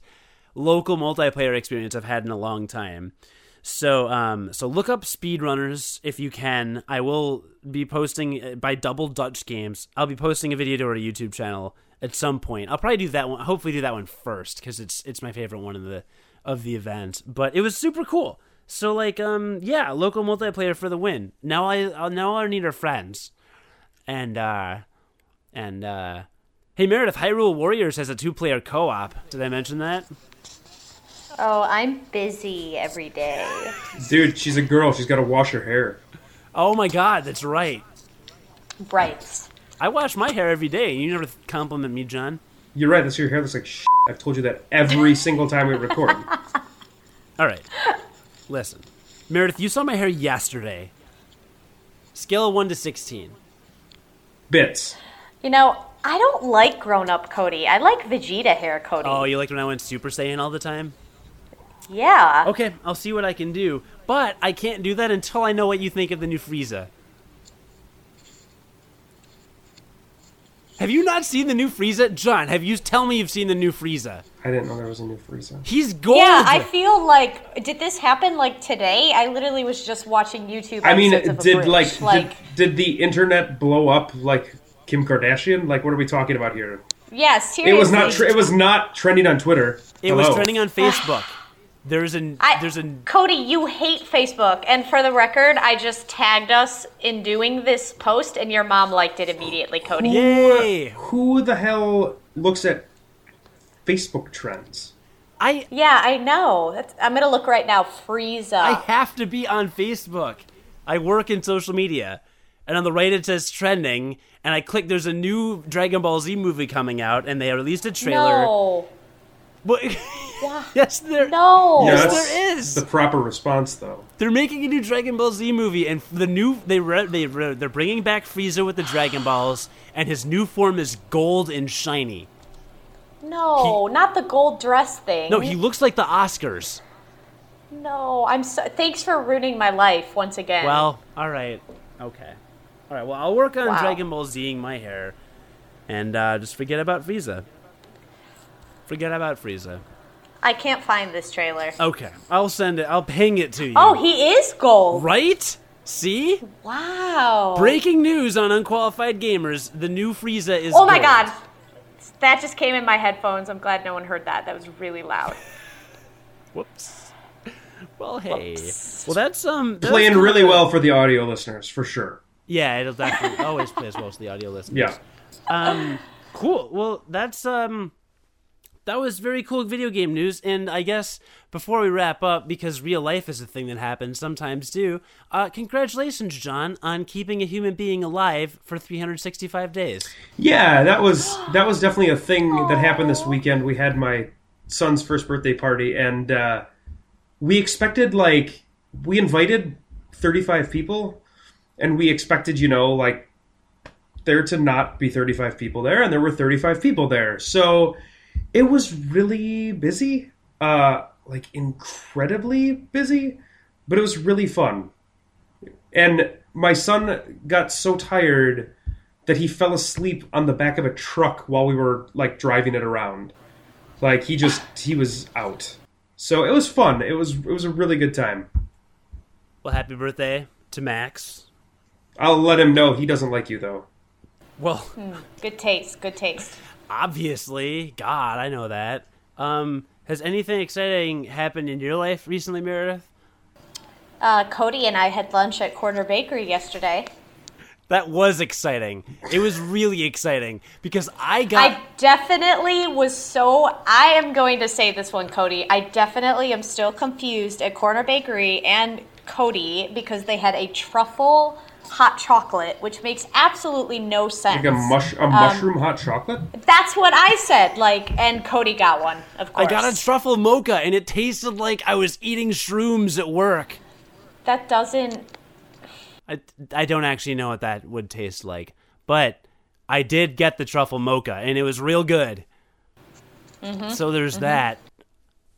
S4: local multiplayer experience I've had in a long time. So, um, so look up speedrunners if you can. I will be posting uh, by Double Dutch Games. I'll be posting a video to our YouTube channel at some point. I'll probably do that one. Hopefully, do that one first because it's it's my favorite one of the of the event. But it was super cool. So, like, um, yeah, local multiplayer for the win. Now I I'll, now I need our friends, and uh, and uh, hey Meredith, Hyrule Warriors has a two player co op. Did I mention that?
S6: Oh, I'm busy every day.
S5: Dude, she's a girl. She's got to wash her hair.
S4: Oh my god, that's right.
S6: Right.
S4: I wash my hair every day. You never compliment me, John.
S5: You're right. That's your hair looks like shit. I've told you that every single time we record.
S4: All right. Listen. Meredith, you saw my hair yesterday. Scale of 1 to 16.
S5: Bits.
S6: You know, I don't like grown up Cody. I like Vegeta hair Cody.
S4: Oh, you liked when I went Super Saiyan all the time?
S6: yeah.
S4: Okay, I'll see what I can do. But I can't do that until I know what you think of the new Frieza. Have you not seen the new Frieza? John, have you tell me you've seen the new Frieza?
S5: I didn't know there was a new Frieza.
S4: He's gold.
S6: Yeah, I feel like did this happen like today? I literally was just watching YouTube.
S5: I mean, did like,
S6: like
S5: did, did the internet blow up like Kim Kardashian? Like, what are we talking about here?
S6: yeah, seriously.
S5: It was not. Tre- it was not trending on Twitter.
S4: it was trending on Facebook. There's an
S6: I,
S4: there's a
S6: Cody, you hate Facebook, and for the record, I just tagged us in doing this post, and your mom liked it immediately, Cody.
S4: yay.
S5: Who the hell looks at Facebook trends?
S4: I
S6: Yeah, I know. That's, I'm gonna look right now. Frieza.
S4: I have to be on Facebook. I work in social media. And on the right it says trending, and I click there's a new Dragon Ball Z movie coming out and they released a trailer.
S6: no,
S4: But yes, there
S6: no.
S4: Yes,
S5: that's
S4: there is.
S5: the proper response, though.
S4: They're making a new Dragon Ball Z movie, and the new they re, they re, they're bringing back Frieza with the Dragon Balls, and his new form is gold and shiny.
S6: No, not the gold dress thing.
S4: No, he looks like the Oscars.
S6: No, I'm so. Thanks for ruining my life once again.
S4: Well, all right, okay, all right. Well, I'll work on
S6: Wow.
S4: Dragon Ball Zing my hair, and uh, just forget about Frieza. Forget about Frieza.
S6: I can't find this trailer.
S4: Okay, I'll send it. I'll ping it to you.
S6: Oh, he is gold.
S4: right. See,
S6: Wow.
S4: breaking news on Unqualified Gamers: the new Frieza is.
S6: Oh my
S4: gold.
S6: god. That just came in my headphones. I'm glad no one heard that. That was really loud.
S4: Whoops. Well, hey. Well, that's um that's
S5: Playing really
S4: a-
S5: well for the audio listeners, for sure.
S4: Yeah, it'll definitely always play as well as the audio listeners.
S5: Yeah.
S4: Um, cool. Well, that's um, that was very cool video game news. And I guess before we wrap up, because real life is a thing that happens sometimes too. Uh, congratulations, John, on keeping a human being alive for 365 days.
S5: Yeah, that was that was definitely a thing that happened this weekend. We had my son's first birthday party, and uh, we expected like we invited thirty five people, and we expected you know like there to not be thirty five people there, and there were thirty five people there. So it was really busy, uh, like incredibly busy, but it was really fun. And my son got so tired that he fell asleep on the back of a truck while we were like driving it around. Like he just he was out. So it was fun. It was it was a really good time.
S4: Well, happy birthday to Max.
S5: I'll let him know he doesn't like you though.
S4: Well,
S6: Good taste. Good taste.
S4: Obviously, God, I know that. Um, has anything exciting happened in your life recently, Meredith?
S6: Uh, Cody and I had lunch at Corner Bakery yesterday.
S4: That was exciting. It was really exciting because I got
S6: I definitely was so. I am going to say this one, Cody. I definitely am still confused at Corner Bakery and Cody because they had a truffle hot chocolate, which makes absolutely no sense.
S5: Like a mush
S6: Um,
S5: a mushroom hot chocolate?
S6: That's what I said. Like, and Cody got one, of course.
S4: I got a truffle mocha and it tasted like I was eating shrooms at work.
S6: that doesn't.
S4: I, I don't actually know what that would taste like, but I did get the truffle mocha and it was real good.
S6: Mm-hmm.
S4: So there's that.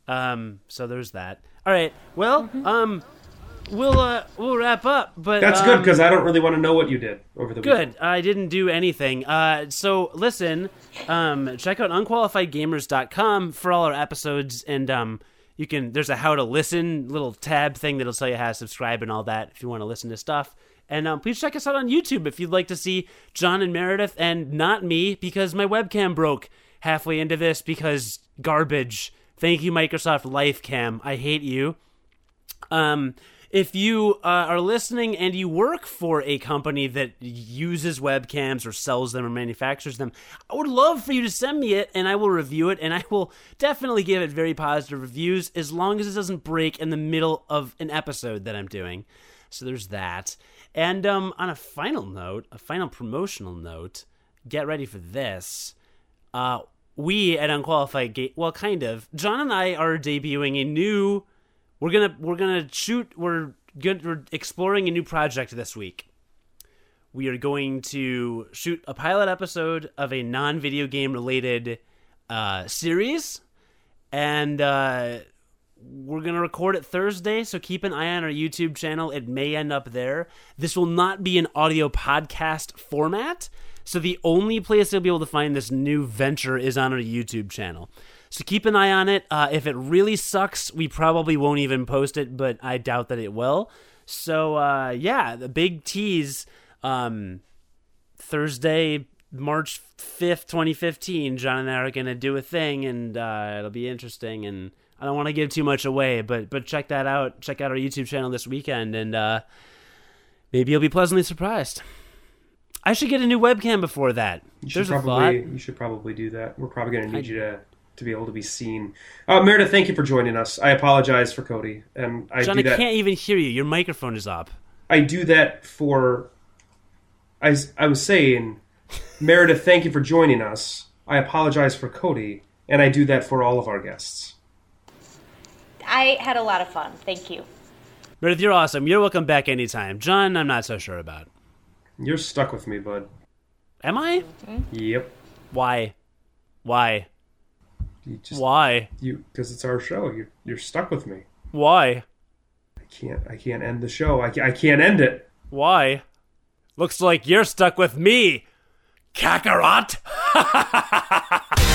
S4: Um, so there's that. All right. Well,
S6: Mm-hmm.
S4: um, we'll uh, we'll wrap up. But
S5: That's
S4: um,
S5: good because I don't really want to know what you did over the weekend.
S4: Good. I didn't do anything. Uh, so listen, um, check out unqualifiedgamers.com for all our episodes, and um, you can. There's a how to listen little tab thing that'll tell you how to subscribe and all that if you want to listen to stuff. And um, please check us out on YouTube if you'd like to see John and Meredith, and not me because my webcam broke halfway into this because garbage. Thank you, Microsoft LifeCam. I hate you. Um, if you uh, are listening and you work for a company that uses webcams or sells them or manufactures them, I would love for you to send me it and I will review it and I will definitely give it very positive reviews as long as it doesn't break in the middle of an episode that I'm doing. So there's that. And um, on a final note, a final promotional note, get ready for this. Uh, we at Unqualified Gate, well, kind of. John and I are debuting a new. We're gonna we're gonna shoot. We're good. We're exploring a new project this week. We are going to shoot a pilot episode of a non-video game related uh, series, and uh, we're to record it Thursday, so keep an eye on our YouTube channel. It may end up there. This will not be an audio podcast format, so the only place you'll be able to find this new venture is on our YouTube channel. So keep an eye on it. Uh, if it really sucks, we probably won't even post it, but I doubt that it will. So uh, yeah, the big tease. Um, Thursday, March 5th, 2015, John and I are going to do a thing and uh, it'll be interesting and I don't want to give too much away, but but check that out. Check out our YouTube channel this weekend and uh, maybe you'll be pleasantly surprised. I should get a new webcam before that.
S5: You should
S4: There's a thought.
S5: probably you should probably do that. We're probably going to need you to to be able to be seen. Uh, Meredith, thank you for joining us. I apologize for Cody, and I
S4: John,
S5: do
S4: I can't even hear you. Your microphone is up.
S5: I do that for. I I was saying, Meredith, thank you for joining us. I apologize for Cody, and I do that for all of our guests.
S6: I had a lot of fun. Thank you.
S4: Meredith, you're awesome. You're welcome back anytime. John, I'm not so sure about.
S5: You're stuck with me, bud.
S4: Am I?
S5: Yep.
S4: Why? Why?
S5: You just
S4: Why?
S5: you because it's our show. You you're stuck with me.
S4: Why?
S5: I can't I can't end the show. I, ca- I can't end it.
S4: Why? Looks like you're stuck with me, Kakarot.